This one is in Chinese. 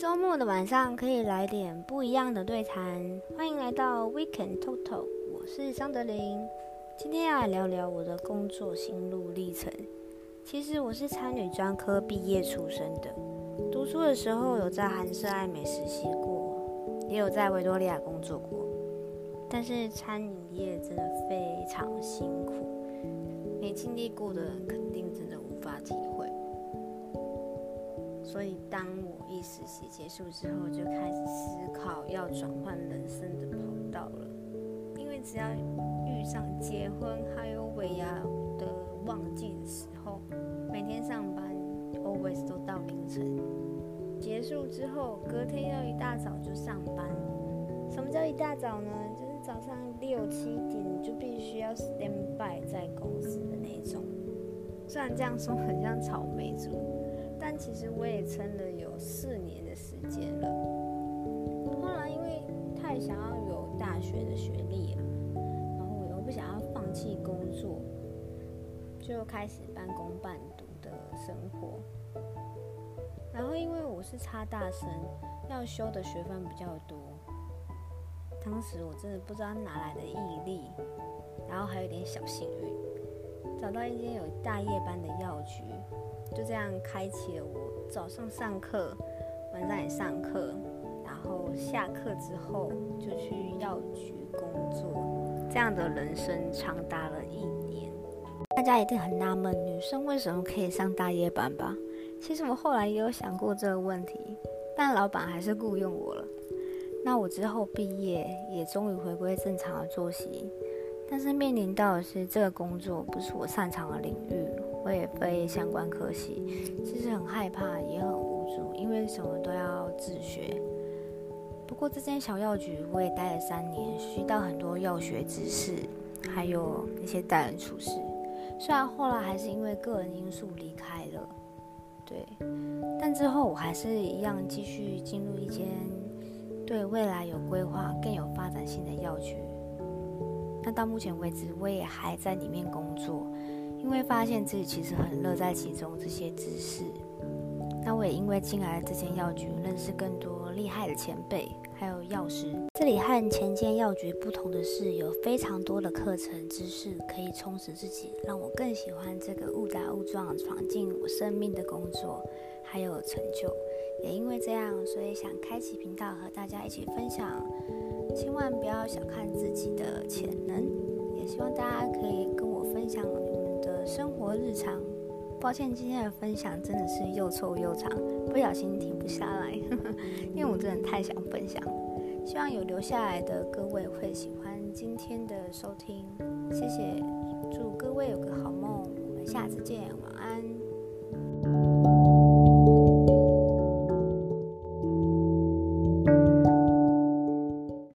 周末的晚上可以来点不一样的对谈，欢迎来到 Weekend Talk Talk，我是张德林。今天要来聊聊我的工作心路历程。其实我是餐旅专科毕业出身的，读书的时候有在韩式爱美实习过，也有在维多利亚工作过。但是餐饮业真的非常辛苦，没经历过的人肯定真的无法体会。所以，当我一实习结束之后，就开始思考要转换人生的跑道了。因为只要遇上结婚还有尾牙的旺季的时候，每天上班 always 都到凌晨。结束之后，隔天要一大早就上班。什么叫一大早呢？就是早上六七点就必须要 stand by 在公司的那种。虽然这样说很像草莓族。但其实我也撑了有四年的时间了。后来因为太想要有大学的学历了，然后我又不想要放弃工作，就开始半工半读的生活。然后因为我是差大生，要修的学分比较多。当时我真的不知道哪来的毅力，然后还有点小幸运，找到一间有大夜班的药。就这样开启了我早上上课，晚上也上课，然后下课之后就去药局工作，这样的人生长达了一年。大家一定很纳闷，女生为什么可以上大夜班吧？其实我后来也有想过这个问题，但老板还是雇佣我了。那我之后毕业，也终于回归正常的作息，但是面临到的是这个工作不是我擅长的领域。我也非相关科系，其实很害怕，也很无助，因为什么都要自学。不过这间小药局我也待了三年，学到很多药学知识，还有一些待人处事。虽然后来还是因为个人因素离开了，对，但之后我还是一样继续进入一间对未来有规划、更有发展性的药局。那到目前为止，我也还在里面工作。因为发现自己其实很乐在其中，这些知识。那我也因为进来这间药局，认识更多厉害的前辈，还有药师。这里和前间药局不同的是，有非常多的课程知识可以充实自己，让我更喜欢这个误打误撞闯进我生命的工作，还有成就。也因为这样，所以想开启频道和大家一起分享。千万不要小看自己的潜能，也希望大家可以跟我分享。生活日常，抱歉，今天的分享真的是又臭又长，不小心停不下来，因为我真的太想分享。希望有留下来的各位会喜欢今天的收听，谢谢，祝各位有个好梦，我们下次见，晚安。